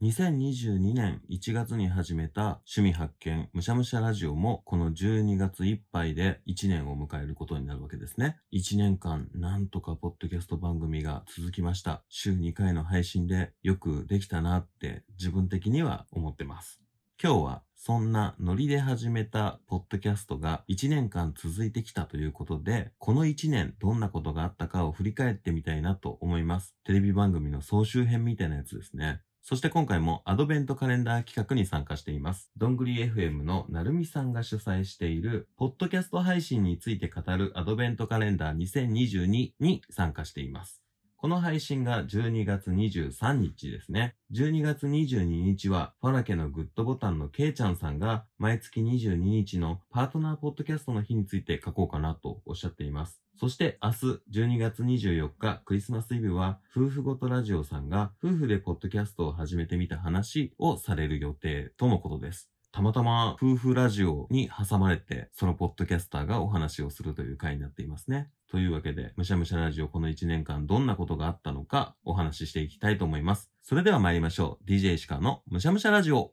2022年1月に始めた趣味発見むしゃむしゃラジオもこの12月いっぱいで1年を迎えることになるわけですね。1年間なんとかポッドキャスト番組が続きました。週2回の配信でよくできたなって自分的には思ってます。今日はそんなノリで始めたポッドキャストが1年間続いてきたということで、この1年どんなことがあったかを振り返ってみたいなと思います。テレビ番組の総集編みたいなやつですね。そして今回もアドベントカレンダー企画に参加しています。どんぐり FM のなるみさんが主催している、ポッドキャスト配信について語るアドベントカレンダー2022に参加しています。この配信が12月23日ですね。12月22日は、ファラケのグッドボタンのケイちゃんさんが、毎月22日のパートナーポッドキャストの日について書こうかなとおっしゃっています。そして明日12月24日クリスマスイブは夫婦ごとラジオさんが夫婦でポッドキャストを始めてみた話をされる予定とのことです。たまたま夫婦ラジオに挟まれて、そのポッドキャスターがお話をするという回になっていますね。というわけで、むしゃむしゃラジオこの1年間どんなことがあったのかお話ししていきたいと思います。それでは参りましょう。DJ 石川のむしゃむしゃラジオ。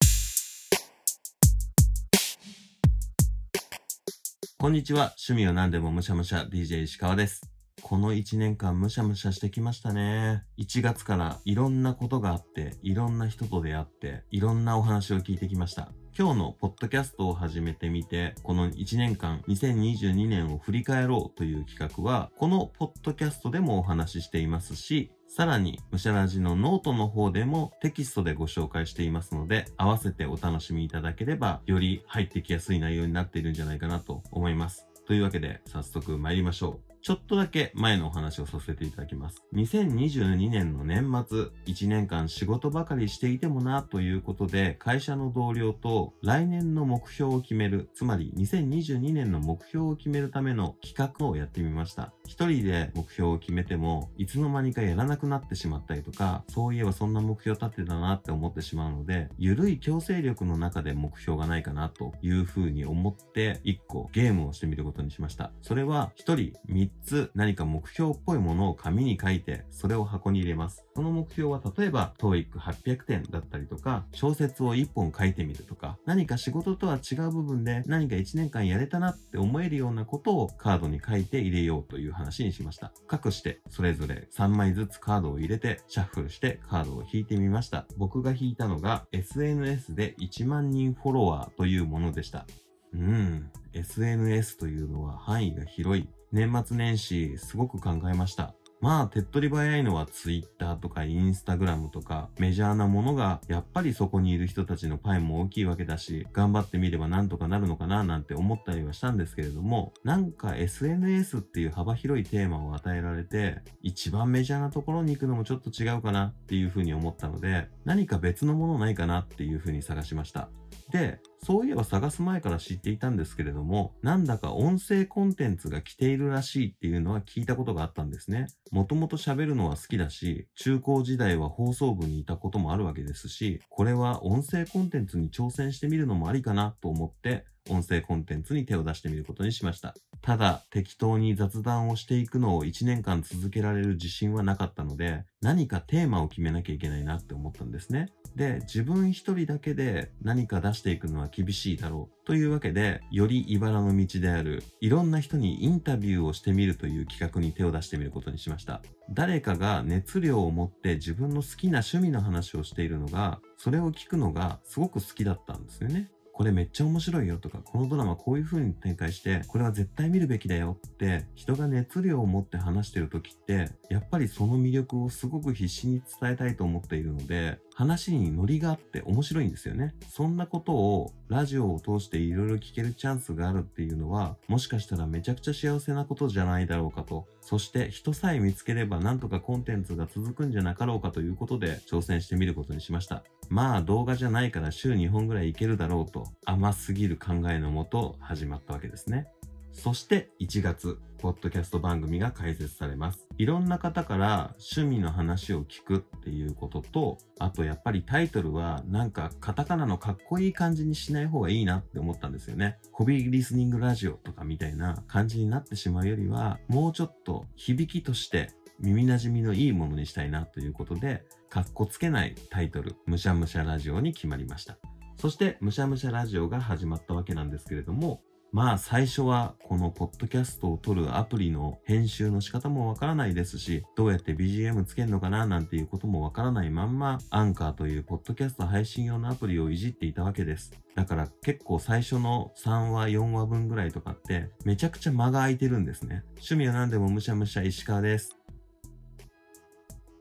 こんにちは。趣味は何でもむしゃむしゃ DJ 石川です。この1年間むしゃむしゃしてきましたね。1月からいろんなことがあって、いろんな人と出会って、いろんなお話を聞いてきました。今日のポッドキャストを始めてみて、この1年間、2022年を振り返ろうという企画は、このポッドキャストでもお話ししていますし、さらに、むしゃらじのノートの方でもテキストでご紹介していますので、合わせてお楽しみいただければ、より入ってきやすい内容になっているんじゃないかなと思います。というわけで、早速参りましょう。ちょっとだけ前のお話をさせていただきます。2022年の年末、1年間仕事ばかりしていてもなということで、会社の同僚と来年の目標を決める、つまり2022年の目標を決めるための企画をやってみました。一人で目標を決めても、いつの間にかやらなくなってしまったりとか、そういえばそんな目標立てたなって思ってしまうので、ゆるい強制力の中で目標がないかなというふうに思って、1個ゲームをしてみることにしました。それは、1人3つ何か目標っぽいものを紙に書いて、それを箱に入れます。その目標は例えば、TOEIC800 点だったりとか、小説を1本書いてみるとか、何か仕事とは違う部分で何か1年間やれたなって思えるようなことをカードに書いて入れようという話にしました。各して、それぞれ3枚ずつカードを入れて、シャッフルしてカードを引いてみました。僕が引いたのが、SNS で1万人フォロワーというものでした。うん、SNS というのは範囲が広い。年末年始、すごく考えました。まあ、手っ取り早いのは Twitter とか Instagram とかメジャーなものがやっぱりそこにいる人たちのパイも大きいわけだし頑張ってみればなんとかなるのかななんて思ったりはしたんですけれどもなんか SNS っていう幅広いテーマを与えられて一番メジャーなところに行くのもちょっと違うかなっていうふうに思ったので何か別のものないかなっていうふうに探しました。で、そういえば探す前から知っていたんですけれども、なんだか音声コンテンツが来ているらしいっていうのは聞いたことがあったんですね。もともと喋るのは好きだし、中高時代は放送部にいたこともあるわけですし、これは音声コンテンツに挑戦してみるのもありかなと思って、音声コンテンツに手を出してみることにしました。ただ、適当に雑談をしていくのを1年間続けられる自信はなかったので、何かテーマを決めなきゃいけないなって思ったんですね。で、自分一人だけで何か出していくのは厳しいだろう。というわけで、より茨の道である、いろんな人にインタビューをしてみるという企画に手を出してみることにしました。誰かが熱量を持って自分の好きな趣味の話をしているのが、それを聞くのがすごく好きだったんですよね。これめっちゃ面白いよとか、このドラマこういう風に展開して、これは絶対見るべきだよって、人が熱量を持って話してる時って、やっぱりその魅力をすごく必死に伝えたいと思っているので、話にノリがあって面白いんですよね。そんなことをラジオを通していろいろ聞けるチャンスがあるっていうのは、もしかしたらめちゃくちゃ幸せなことじゃないだろうかと。そして人さえ見つければなんとかコンテンツが続くんじゃなかろうかということで挑戦してみることにしました。まあ動画じゃないから週2本ぐらいいけるだろうと甘すぎる考えのもと始まったわけですね。そして1月、ポッドキャスト番組が開設されます。いろんな方から趣味の話を聞くっていうことと、あとやっぱりタイトルはなんかカタカナのかっこいい感じにしない方がいいなって思ったんですよね。ホビーリスニングラジオとかみたいな感じになってしまうよりは、もうちょっと響きとして耳馴染みのいいものにしたいなということで、かっこつけないタイトル、むしゃむしゃラジオに決まりました。そして、むしゃむしゃラジオが始まったわけなんですけれども、まあ最初はこのポッドキャストを撮るアプリの編集の仕方もわからないですし、どうやって BGM つけるのかななんていうこともわからないまんま、アンカーというポッドキャスト配信用のアプリをいじっていたわけです。だから結構最初の3話、4話分ぐらいとかってめちゃくちゃ間が空いてるんですね。趣味は何でもむしゃむしゃ石川です。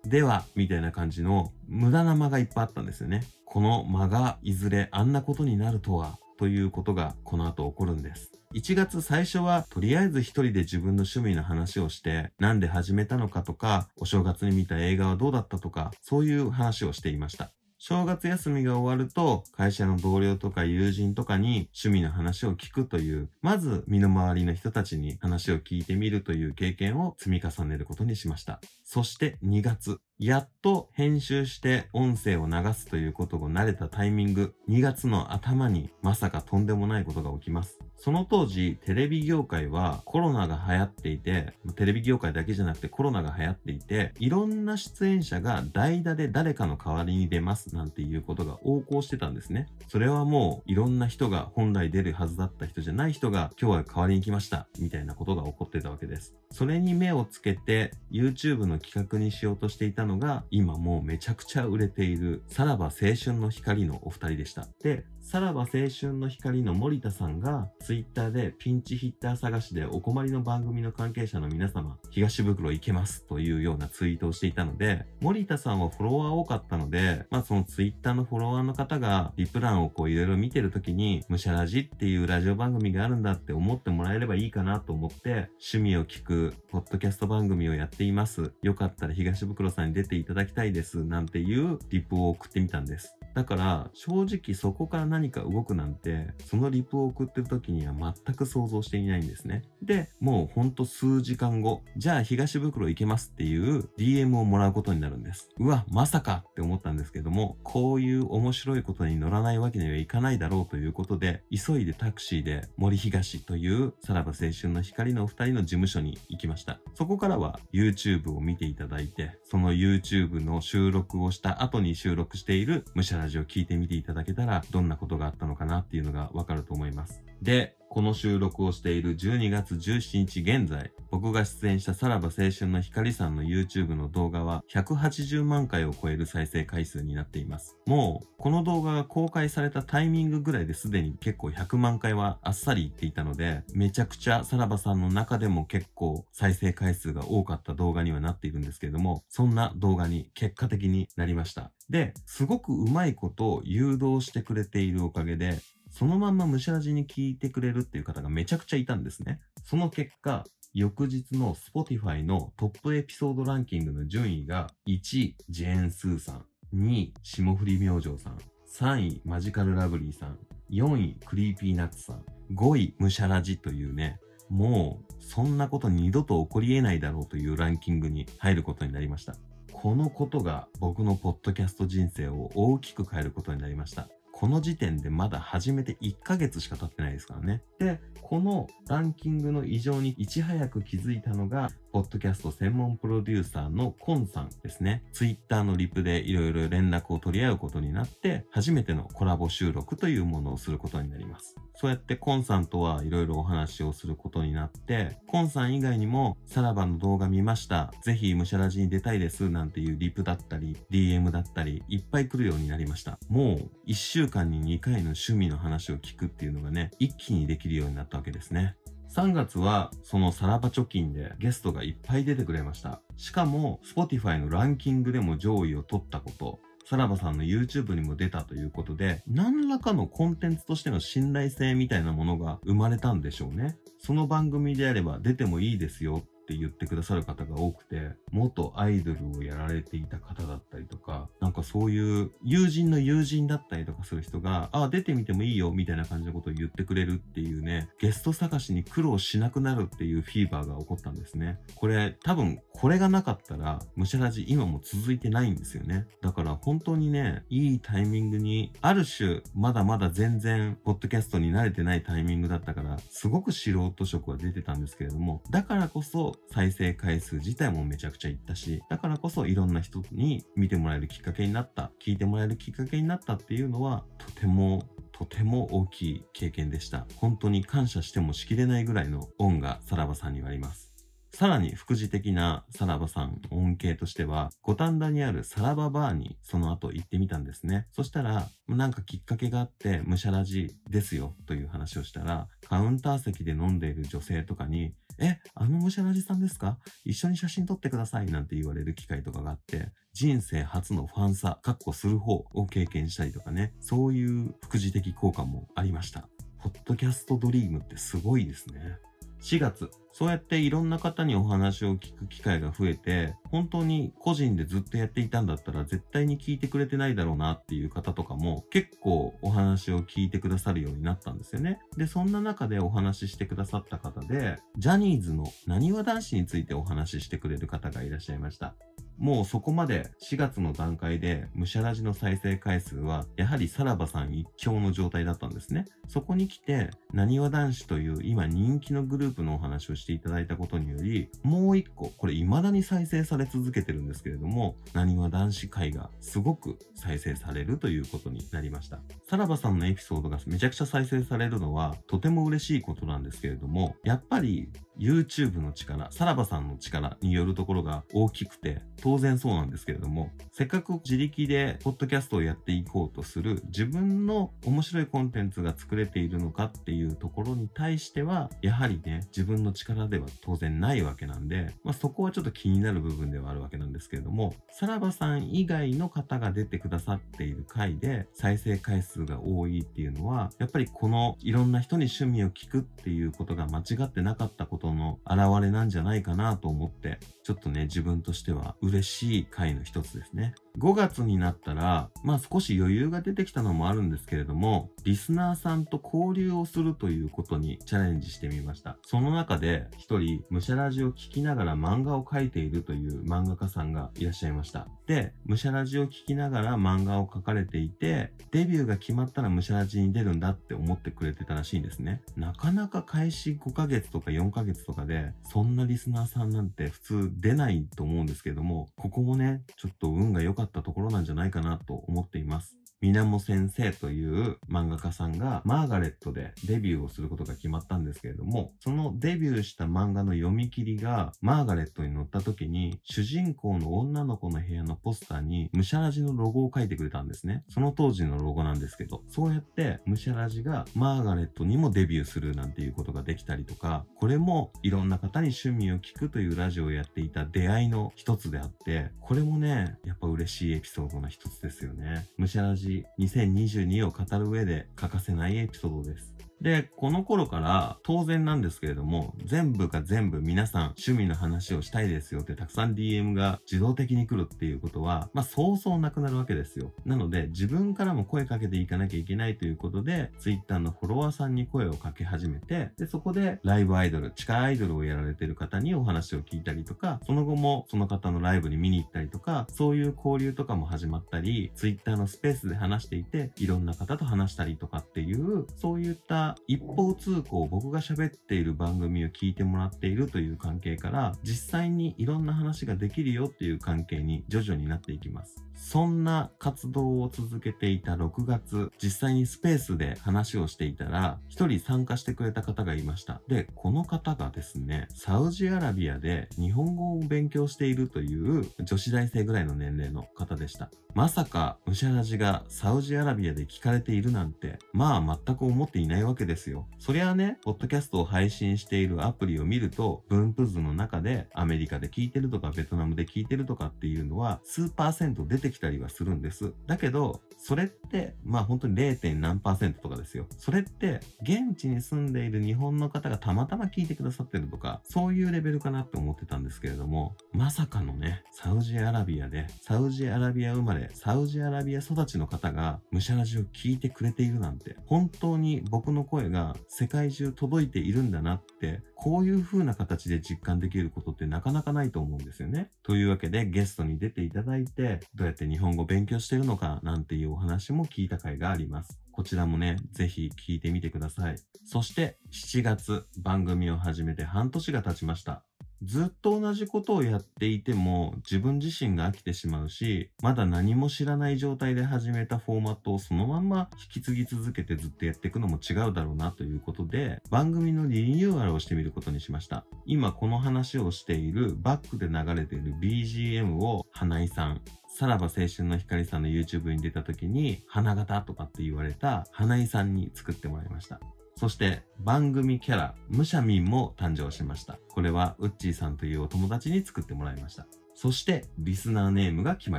では、みたいな感じの無駄な間がいっぱいあったんですよね。この間がいずれあんなことになるとは、ということがこの後起こるんです。1月最初はとりあえず一人で自分の趣味の話をして、なんで始めたのかとか、お正月に見た映画はどうだったとか、そういう話をしていました。正月休みが終わると、会社の同僚とか友人とかに趣味の話を聞くという、まず身の回りの人たちに話を聞いてみるという経験を積み重ねることにしました。そして2月、やっと編集して音声を流すということを慣れたタイミング、2月の頭にまさかとんでもないことが起きます。その当時、テレビ業界はコロナが流行っていて、テレビ業界だけじゃなくてコロナが流行っていて、いろんな出演者が代打で誰かの代わりに出ますなんていうことが横行してたんですね。それはもういろんな人が本来出るはずだった人じゃない人が今日は代わりに来ましたみたいなことが起こってたわけです。それに目をつけて YouTube の企画にしようとしていたのが今もうめちゃくちゃ売れているさらば青春の光のお二人でした。で、さらば青春の光の森田さんが Twitter でピンチヒッター探しでお困りの番組の関係者の皆様、東袋行けますというようなツイートをしていたので、森田さんはフォロワー多かったので、まあその Twitter のフォロワーの方がリプランをこういろいろ見てるときに、むしゃらじっていうラジオ番組があるんだって思ってもらえればいいかなと思って、趣味を聞くポッドキャスト番組をやっています。よかったら東袋さんに出ていただきたいです。なんていうリプを送ってみたんです。だから正直そこから何か動くなんてそのリプを送ってる時には全く想像していないんですね。で、もうほんと数時間後、じゃあ東袋行けますっていう DM をもらうことになるんです。うわ、まさかって思ったんですけども、こういう面白いことに乗らないわけにはいかないだろうということで、急いでタクシーで森東というさらば青春の光のお二人の事務所に行きました。そこからは YouTube を見ていただいて、その YouTube の収録をした後に収録しているむしゃラジオ聞いてみていただけたら、どんなことがあったのかなっていうのがわかると思います。で、この収録をしている12月17日現在、僕が出演したさらば青春の光さんの YouTube の動画は180万回を超える再生回数になっています。もう、この動画が公開されたタイミングぐらいですでに結構100万回はあっさりいっていたので、めちゃくちゃさらばさんの中でも結構再生回数が多かった動画にはなっているんですけれども、そんな動画に結果的になりました。で、すごくうまいことを誘導してくれているおかげで、そのまんまむしゃらじに聞いてくれるっていう方がめちゃくちゃいたんですね。その結果、翌日の Spotify のトップエピソードランキングの順位が1位、ジェーン・スーさん、2位、霜降り明星さん、3位、マジカルラブリーさん、4位、 Creepy Nuts さん、5位、ムシャラジというね、もう、そんなこと二度と起こり得ないだろうというランキングに入ることになりました。このことが僕のポッドキャスト人生を大きく変えることになりました。この時点でまだ始めて1ヶ月しか経ってないですからね。で、このランキングの異常にいち早く気づいたのが、ポッドキャスト専門プロデューサーのコンさんですね。ツイッターのリプでいろいろ連絡を取り合うことになって、初めてのコラボ収録というものをすることになります。そうやってコンさんとはいろいろお話をすることになって、コンさん以外にも、さらばの動画見ました。ぜひムシャラジに出たいです。なんていうリプだったり、DM だったり、いっぱい来るようになりました。もう、1週間に2回の趣味の話を聞くっていうのがね、一気にできるようになったわけですね。3月はそのさらば貯金でゲストがいっぱい出てくれました。しかも Spotify のランキングでも上位を取ったこと、さらばさんの YouTube にも出たということで、何らかのコンテンツとしての信頼性みたいなものが生まれたんでしょうね。その番組であれば出てもいいですよって言ってくださる方が多くて、元アイドルをやられていた方だったりとか、なんかそういう友人の友人だったりとかする人が、あ、出てみてもいいよみたいな感じのことを言ってくれるっていうね、ゲスト探しに苦労しなくなるっていうフィーバーが起こったんですね。これ多分これがなかったら、むしゃらじ今も続いてないんですよね。だから本当にね、いいタイミングに、ある種、まだまだ全然、ポッドキャストに慣れてないタイミングだったから、すごく素人色は出てたんですけれども、だからこそ、再生回数自体もめちゃくちゃいったし、だからこそいろんな人に見てもらえるきっかけになった、聞いてもらえるきっかけになったっていうのは、とてもとても大きい経験でした。本当に感謝してもしきれないぐらいの恩がさらばさんにはあります。さらに副次的なさらばさん恩恵としては、五反田にあるさらばバーにその後行ってみたんですね。そしたら、なんかきっかけがあって、むしゃらじですよという話をしたら、カウンター席で飲んでいる女性とかに、え、あのむしゃらじさんですか？一緒に写真撮ってくださいなんて言われる機会とかがあって、人生初のファンサ、カッコする方を経験したりとかね、そういう副次的効果もありました。ポッドキャストドリームってすごいですね。4月、そうやっていろんな方にお話を聞く機会が増えて、本当に個人でずっとやっていたんだったら絶対に聞いてくれてないだろうなっていう方とかも結構お話を聞いてくださるようになったんですよね。で、そんな中でお話ししてくださった方で、ジャニーズのなにわ男子についてお話ししてくれる方がいらっしゃいました。もうそこまで4月の段階でむしゃらじの再生回数はやはりさらばさん一強の状態だったんですね。そこに来て、なにわ男子という今人気のグループのお話をしていただいたことにより、もう一個、これ未だに再生され続けてるんですけれども、なにわ男子会がすごく再生されるということになりました。さらばさんのエピソードがめちゃくちゃ再生されるのはとても嬉しいことなんですけれども、やっぱり YouTube の力、さらばさんの力によるところが大きくて、当然そうなんですけれども、せっかく自力でポッドキャストをやっていこうとする自分の面白いコンテンツが作れているのかっていうところに対しては、やはりね、自分の力では当然ないわけなんで、まあ、そこはちょっと気になる部分ではあるわけなんですけれども、さらばさん以外の方が出てくださっている回で再生回数が多いっていうのは、やっぱりこのいろんな人に趣味を聞くっていうことが間違ってなかったことの表れなんじゃないかなと思って、ちょっとね、自分としては嬉しい回の一つですね。5月になったら、まあ少し余裕が出てきたのもあるんですけれども、リスナーさんと交流をするということにチャレンジしてみました。その中で一人、ムシャラジを聞きながら漫画を描いているという漫画家さんがいらっしゃいました。で、ムシャラジを聞きながら漫画を描かれていて、デビューが決まったらムシャラジに出るんだって思ってくれてたらしいんですね。なかなか開始5ヶ月とか4ヶ月とかで、そんなリスナーさんなんて普通出ないと思うんですけれども、ここもね、ちょっと運が良かったったところなんじゃないかなと思っています。みなも先生という漫画家さんがマーガレットでデビューをすることが決まったんですけれども、そのデビューした漫画の読み切りがマーガレットに載った時に、主人公の女の子の部屋のポスターにムシャラジのロゴを書いてくれたんですね。その当時のロゴなんですけど、そうやってムシャラジがマーガレットにもデビューするなんていうことができたりとか、これもいろんな方に趣味を聞くというラジオをやっていた出会いの一つであって、これもね、やっぱ嬉しいエピソードの一つですよね。ムシャラジ2022を語る上で欠かせないエピソードです。で、この頃から当然なんですけれども、全部が全部皆さん趣味の話をしたいですよってたくさん DM が自動的に来るっていうことは、まあそうそうなくなるわけですよ。なので自分からも声かけていかなきゃいけないということで、Twitter のフォロワーさんに声をかけ始めて、で、そこでライブアイドル、地下アイドルをやられてる方にお話を聞いたりとか、その後もその方のライブに見に行ったりとか、そういう交流とかも始まったり、Twitter のスペースで話していて、いろんな方と話したりとかっていう、そういった一方通行僕が喋っている番組を聞いてもらっているという関係から実際にいろんな話ができるよっていう関係に徐々になっていきます。そんな活動を続けていた6月、実際にスペースで話をしていたら、一人参加してくれた方がいました。で、この方がですね、サウジアラビアで日本語を勉強しているという女子大生ぐらいの年齢の方でした。まさか、ムシャラジがサウジアラビアで聞かれているなんて、まあ全く思っていないわけけですよ。そりゃあね、ポッドキャストを配信しているアプリを見ると、分布図の中でアメリカで聞いてるとかベトナムで聞いてるとかっていうのは、数パーセント出てきたりはするんです。だけど、それって、まあ本当に 0. 何パーセントとかですよ。それって、現地に住んでいる日本の方がたまたま聞いてくださってるとか、そういうレベルかなって思ってたんですけれども、まさかのね、サウジアラビアで、サウジアラビア生まれ、サウジアラビア育ちの方がムシャラジを聞いてくれているなんて、本当に僕の声が世界中届いているんだなって、こういう風な形で実感できることってなかなかないと思うんですよね。というわけでゲストに出ていただいて、どうやって日本語勉強してるのかなんていうお話も聞いた回があります。こちらもね、ぜひ聞いてみてください。そして7月番組を始めて半年が経ちました。ずっと同じことをやっていても自分自身が飽きてしまうし、まだ何も知らない状態で始めたフォーマットをそのまま引き継ぎ続けてずっとやっていくのも違うだろうなということで、番組のリニューアルをしてみることにしました。今この話をしているバックで流れている BGM を花井さん、さらば青春の光さんの YouTube に出た時に、花形とかって言われた花井さんに作ってもらいました。そして番組キャラ、ムシャミンも誕生しました。これはウッチーさんというお友達に作ってもらいました。そしてリスナーネームが決ま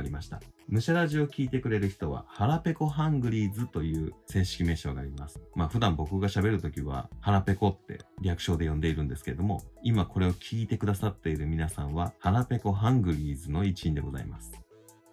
りました。ムシャラジを聞いてくれる人は、ハラペコハングリーズという正式名称があります。まあ普段僕が喋るときは、ハラペコって略称で呼んでいるんですけれども、今これを聞いてくださっている皆さんは、ハラペコハングリーズの一員でございます。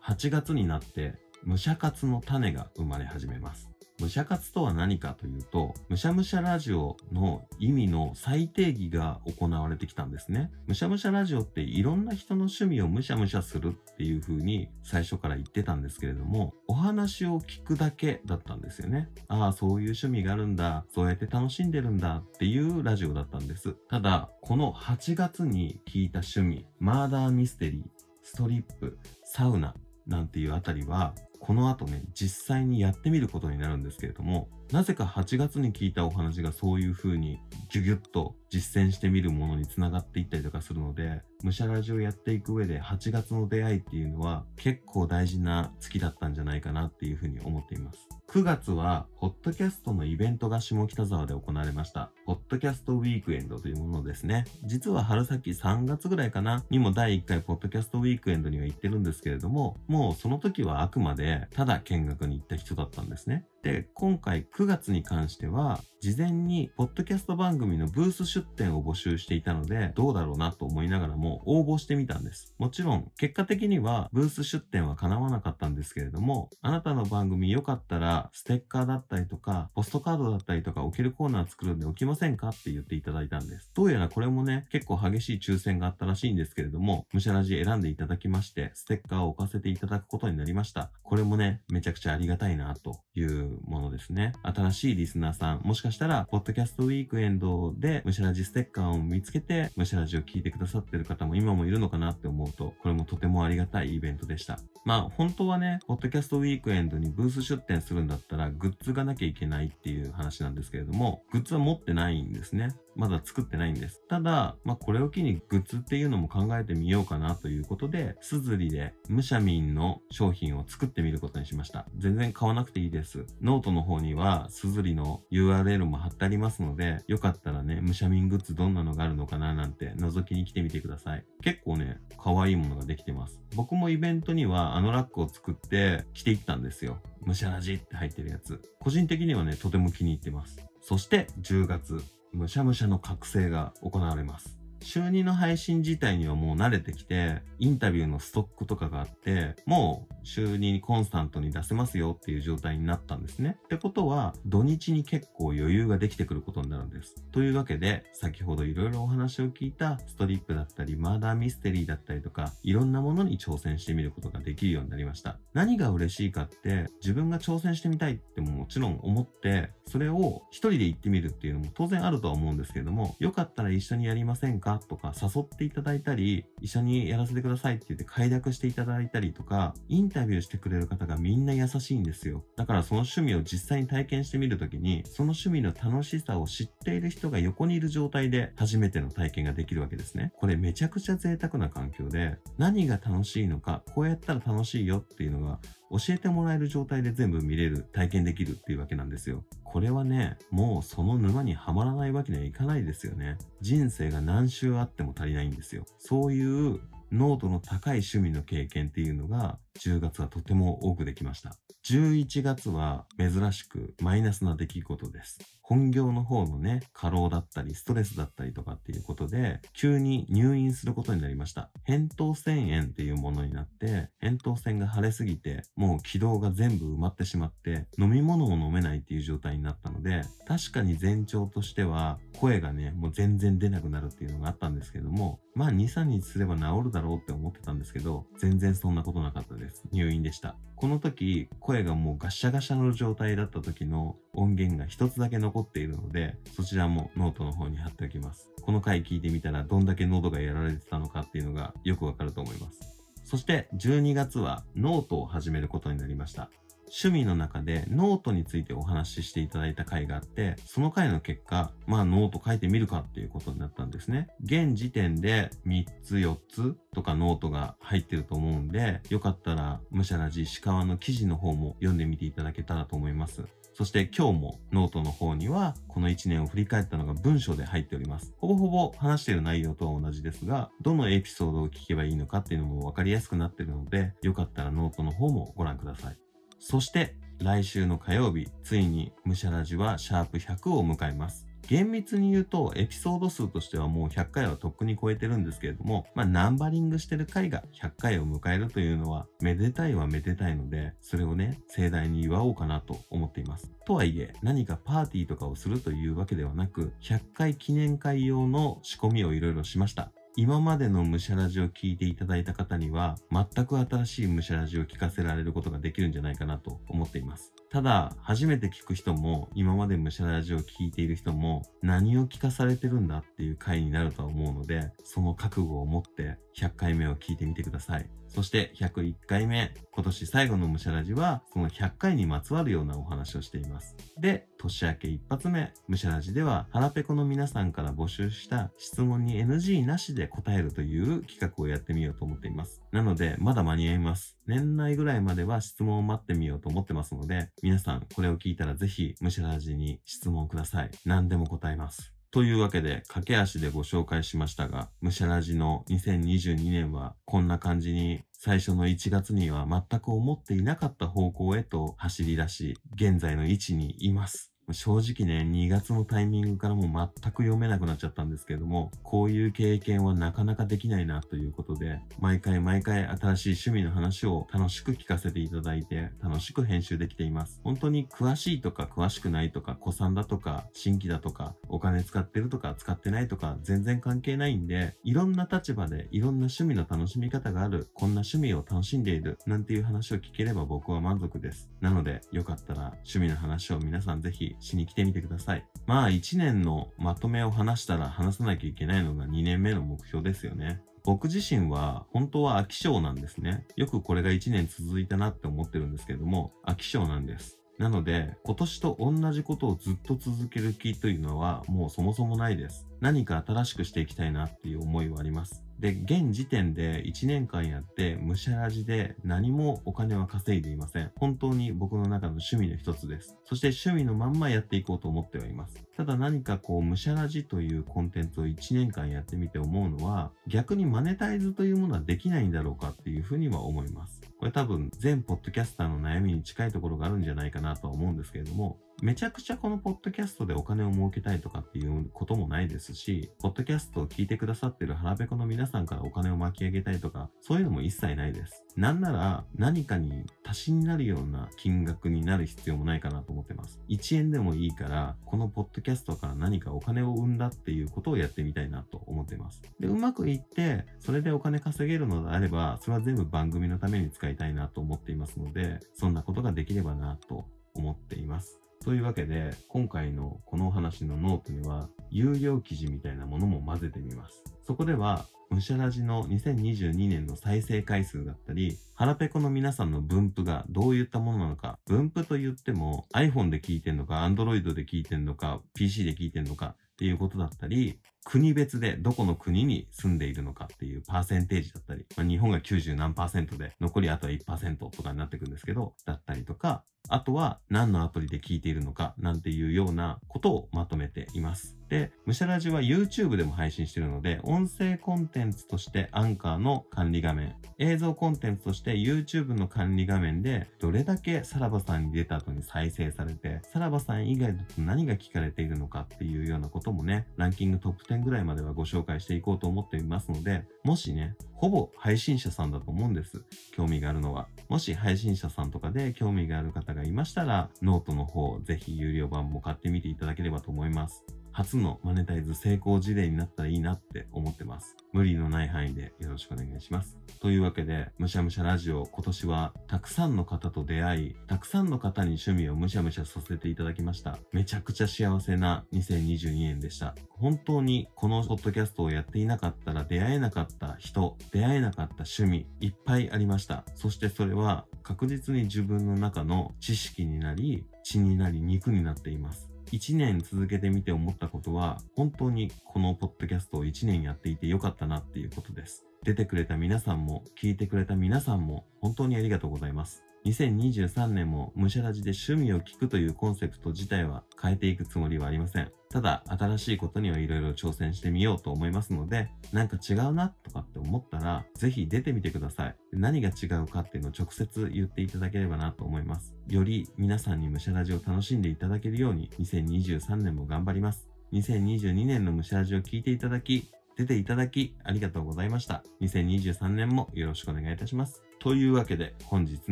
8月になって、ムシャ活の種が生まれ始めます。むしゃ活とは何かというと、むしゃむしゃラジオの意味の再定義が行われてきたんですね。むしゃむしゃラジオっていろんな人の趣味をむしゃむしゃするっていう風に最初から言ってたんですけれども、お話を聞くだけだったんですよね。ああ、そういう趣味があるんだ、そうやって楽しんでるんだっていうラジオだったんです。ただ、この8月に聞いた趣味、マーダーミステリー、ストリップ、サウナなんていうあたりは、この後ね、実際にやってみることになるんですけれども、なぜか8月に聞いたお話がそういう風にギュギュッと実践してみるものにつながっていったりとかするので、むしゃラジオやっていく上で8月の出会いっていうのは結構大事な月だったんじゃないかなっていう風に思っています。9月は、ポッドキャストのイベントが下北沢で行われました。ポッドキャストウィークエンドというものですね。実は春先3月ぐらいかなにも第1回ポッドキャストウィークエンドには行ってるんですけれども、もうその時はあくまでただ見学に行った人だったんですね。で、今回9 9月に関しては、事前に、ポッドキャスト番組のブース出展を募集していたので、どうだろうなと思いながらも応募してみたんです。もちろん、結果的には、ブース出展は叶わなかったんですけれども、あなたの番組よかったら、ステッカーだったりとか、ポストカードだったりとか、置けるコーナー作るんで置きませんかって言っていただいたんです。どうやらこれもね、結構激しい抽選があったらしいんですけれども、むしゃらじ選んでいただきまして、ステッカーを置かせていただくことになりました。これもね、めちゃくちゃありがたいな、というものですね。新しいリスナーさん、もしかしたら、ポッドキャストウィークエンドで、ムシラジステッカーを見つけて、ムシラジを聞いてくださってる方も今もいるのかなって思うと、これもとてもありがたいイベントでした。まあ、本当はね、ポッドキャストウィークエンドにブース出展するんだったら、グッズがなきゃいけないっていう話なんですけれども、グッズは持ってないんですね。まだ作ってないんです。ただ、まあ、これを機にグッズっていうのも考えてみようかなということで、 SUZURI でムシャミンの商品を作ってみることにしました。全然買わなくていいです。ノートの方には SUZURI の URL も貼ってありますので、よかったらね、ムシャミングッズどんなのがあるのかななんて覗きに来てみてください。結構ね、可愛いものができてます。僕もイベントにはあのラックを作って着ていったんですよ。ムシャラジって入ってるやつ。個人的にはね、とても気に入ってます。そして10月、むしゃむしゃの覚醒が行われます。週2の配信自体にはもう慣れてきて、インタビューのストックとかがあって、もう週2にコンスタントに出せますよっていう状態になったんですね。ってことは、土日に結構余裕ができてくることになるんです。というわけで、先ほどいろいろお話を聞いたストリップだったり、マーダーミステリーだったりとか、いろんなものに挑戦してみることができるようになりました。何が嬉しいかって、自分が挑戦してみたいってももちろん思って、それを一人で行ってみるっていうのも当然あるとは思うんですけれども、よかったら一緒にやりませんか？とか誘っていただいたり、一緒にやらせてくださいって言って快諾していただいたりとか、インタビューしてくれる方がみんな優しいんですよ。だからその趣味を実際に体験してみるときに、その趣味の楽しさを知っている人が横にいる状態で初めての体験ができるわけですね。これめちゃくちゃ贅沢な環境で、何が楽しいのか、こうやったら楽しいよっていうのが教えてもらえる状態で全部見れる、体験できるっていうわけなんですよ。これはね、もうその沼にはまらないわけにはいかないですよね。人生が何周あっても足りないんですよ。そういう濃度の高い趣味の経験っていうのが10月はとても多くできました。11月は珍しくマイナスな出来事です。本業の方のね、過労だったり、ストレスだったりとかっていうことで、急に入院することになりました。扁桃腺炎っていうものになって、扁桃腺が腫れすぎて、もう気道が全部埋まってしまって、飲み物を飲めないっていう状態になったので、確かに前兆としては、声がね、もう全然出なくなるっていうのがあったんですけども、まあ2、3日すれば治るだろうって思ってたんですけど、全然そんなことなかったです。です。入院でした。この時、声がもうガシャガシャの状態だった時の音源が一つだけ残っているので、そちらもノートの方に貼っておきます。この回聞いてみたらどんだけ喉がやられてたのかっていうのがよくわかると思います。そして12月はノートを始めることになりました。趣味の中でノートについてお話ししていただいた回があって、その回の結果、まあノート書いてみるかっていうことになったんですね。現時点で3つ4つとかノートが入ってると思うんで、よかったらむしゃラジ以外の記事の方も読んでみていただけたらと思います。そして今日もノートの方にはこの1年を振り返ったのが文章で入っております。ほぼほぼ話している内容とは同じですが、どのエピソードを聞けばいいのかっていうのもわかりやすくなっているので、よかったらノートの方もご覧ください。そして来週の火曜日、ついにムシャラジはシャープ100を迎えます。厳密に言うと、エピソード数としてはもう100回はとっくに超えてるんですけれども、まあ、ナンバリングしてる回が100回を迎えるというのは、めでたいはめでたいので、それをね、盛大に祝おうかなと思っています。とはいえ、何かパーティーとかをするというわけではなく、100回記念会用の仕込みをいろいろしました。今までのムシャラジを聞いていただいた方には、全く新しいムシャラジを聞かせられることができるんじゃないかなと思っています。ただ、初めて聞く人も、今までムシャラジを聞いている人も、何を聞かされてるんだっていう回になるとは思うので、その覚悟を持って100回目を聞いてみてください。そして101回目、今年最後のムシャラジは、その100回にまつわるようなお話をしています。で、年明け一発目、ムシャラジでは、腹ペコの皆さんから募集した質問に NG なしで答えるという企画をやってみようと思っています。なので、まだ間に合います。年内ぐらいまでは質問を待ってみようと思ってますので、皆さんこれを聞いたらぜひ、ムシャラジに質問ください。何でも答えます。というわけで、駆け足でご紹介しましたが、ムシャラジの2022年はこんな感じに最初の1月には全く思っていなかった方向へと走り出し、現在の位置にいます。正直ね、2月のタイミングからもう全く読めなくなっちゃったんですけども、こういう経験はなかなかできないなということで、毎回毎回新しい趣味の話を楽しく聞かせていただいて、楽しく編集できています。本当に詳しいとか詳しくないとか、古参だとか、新規だとか、お金使ってるとか使ってないとか、全然関係ないんで、いろんな立場でいろんな趣味の楽しみ方がある、こんな趣味を楽しんでいる、なんていう話を聞ければ僕は満足です。なので、よかったら趣味の話を皆さんぜひしに来てみてください。まあ、1年のまとめを話したら話さなきゃいけないのが2年目の目標ですよね。僕自身は本当は飽き性なんですね。よくこれが1年続いたなって思ってるんですけども、飽き性なんです。なので、今年と同じことをずっと続ける気というのはもうそもそもないです。何か新しくしていきたいなっていう思いはあります。で、現時点で1年間やって、むしゃらじで何もお金は稼いでいません。本当に僕の中の趣味の一つです。そして趣味のまんまやっていこうと思ってはいます。ただ何かこう、むしゃらじというコンテンツを1年間やってみて思うのは、逆にマネタイズというものはできないんだろうかっていうふうには思います。これ多分全ポッドキャスターの悩みに近いところがあるんじゃないかなとは思うんですけれども、めちゃくちゃこのポッドキャストでお金を儲けたいとかっていうこともないですし、ポッドキャストを聞いてくださってる腹ペコの皆さんからお金を巻き上げたいとか、そういうのも一切ないです。なんなら何かに足しになるような金額になる必要もないかなと思ってます。1円でもいいから、このポッドキャストから何かお金を生んだっていうことをやってみたいなと思ってます。で、うまくいって、それでお金稼げるのであれば、それは全部番組のために使いたいなと思っていますので、そんなことができればなと思っています。というわけで、今回のこのお話のノートには、有料記事みたいなものも混ぜてみます。そこでは、ムシャラジの2022年の再生回数だったり、腹ペコの皆さんの分布がどういったものなのか、分布と言っても iPhone で聞いてんのか、Android で聞いてんのか、PC で聞いてんのかっていうことだったり、国別でどこの国に住んでいるのかっていうパーセンテージだったり、まあ、日本が90何パーセントで、残りあとは1%とかになってくんですけど、だったりとか、あとは何のアプリで聞いているのかなんていうようなことをまとめています。で、ムシャラジは YouTube でも配信しているので、音声コンテンツとしてアンカーの管理画面、映像コンテンツとして YouTube の管理画面で、どれだけさらばさんに出た後に再生されて、さらばさん以外だと何が聞かれているのかっていうようなこともね、ランキングトップ10ぐらいまではご紹介していこうと思っていますので、もしね、ほぼ配信者さんだと思うんです。興味があるのは。もし配信者さんとかで興味がある方がいましたら、ノートの方、ぜひ有料版も買ってみていただければと思います。初のマネタイズ成功事例になったらいいなって思ってます。無理のない範囲でよろしくお願いします。というわけで、むしゃむしゃラジオ今年はたくさんの方と出会い、たくさんの方に趣味をむしゃむしゃさせていただきました。めちゃくちゃ幸せな2022年でした。本当にこのポッドキャストをやっていなかったら出会えなかった人、出会えなかった趣味、いっぱいありました。そしてそれは確実に自分の中の知識になり、血になり、肉になっています。1年続けてみて思ったことは、本当にこのポッドキャストを1年やっていてよかったなっていうことです。出てくれた皆さんも、聞いてくれた皆さんも、本当にありがとうございます。2023年もムシャラジで趣味を聞くというコンセプト自体は変えていくつもりはありません。ただ、新しいことにはいろいろ挑戦してみようと思いますので、なんか違うなとかって思ったら、ぜひ出てみてください。何が違うかっていうのを直接言っていただければなと思います。より皆さんにムシャラジを楽しんでいただけるように、2023年も頑張ります。2022年のムシャラジを聞いていただき、出ていただき、ありがとうございました。2023年もよろしくお願いいたします。というわけで、本日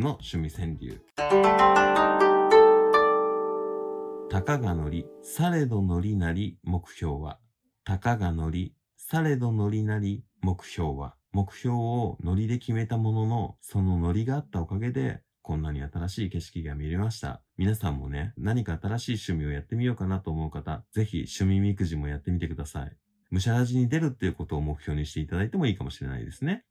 の趣味川柳。たかがのり、されどのりなり目標は。たかがのり、されどのりなり目標は。目標をノリで決めたものの、そのノリがあったおかげで、こんなに新しい景色が見れました。皆さんもね、何か新しい趣味をやってみようかなと思う方、ぜひ趣味みくじもやってみてください。むしゃらじに出るっていうことを目標にしていただいてもいいかもしれないですね。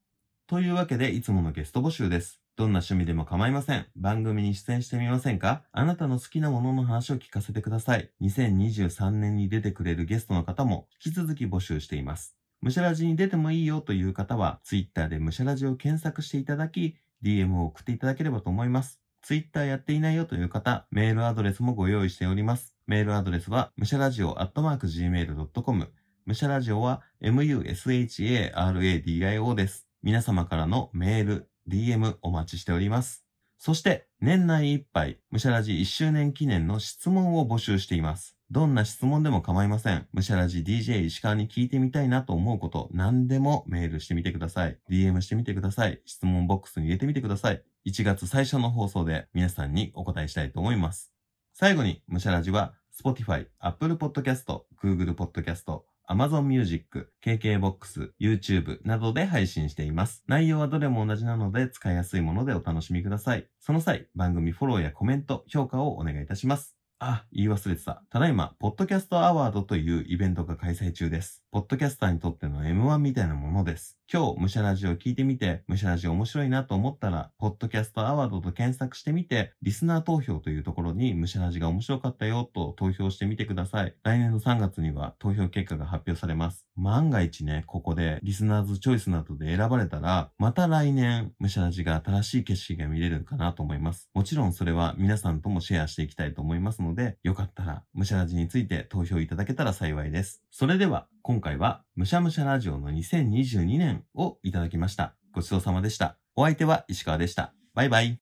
というわけで、いつものゲスト募集です。どんな趣味でも構いません。番組に出演してみませんか？あなたの好きなものの話を聞かせてください。2023年に出てくれるゲストの方も引き続き募集しています。むしゃらじに出てもいいよという方は、Twitter でむしゃらじを検索していただき、DM を送っていただければと思います。Twitter やっていないよという方、メールアドレスもご用意しております。メールアドレスは、むしゃらじお gmail.com。むしゃラジオは musharadio です。皆様からのメール、DM お待ちしております。そして、年内いっぱい、むしゃらじ1周年記念の質問を募集しています。どんな質問でも構いません。むしゃらじ DJ 石川に聞いてみたいなと思うこと、何でもメールしてみてください。DM してみてください。質問ボックスに入れてみてください。1月最初の放送で皆さんにお答えしたいと思います。最後に、むしゃらじは、Spotify、Apple Podcast、Google Podcast、Amazon Music、KKBOX、YouTube などで配信しています。内容はどれも同じなので使いやすいものでお楽しみください。その際、番組フォローやコメント、評価をお願いいたします。あ、言い忘れてた。ただいま、ポッドキャストアワードというイベントが開催中です。ポッドキャスターにとっての M1 みたいなものです。今日、ムシャラジを聞いてみて、ムシャラジ面白いなと思ったら、ポッドキャストアワードと検索してみて、リスナー投票というところに、ムシャラジが面白かったよと投票してみてください。来年の3月には投票結果が発表されます。万が一ね、ここでリスナーズチョイスなどで選ばれたら、また来年、ムシャラジが新しい景色が見れるかなと思います。もちろんそれは皆さんともシェアしていきたいと思いますので、よかったら、ムシャラジについて投票いただけたら幸いです。それでは、今回は、むしゃむしゃラジオの2022年をいただきました。ごちそうさまでした。お相手は石川でした。バイバイ。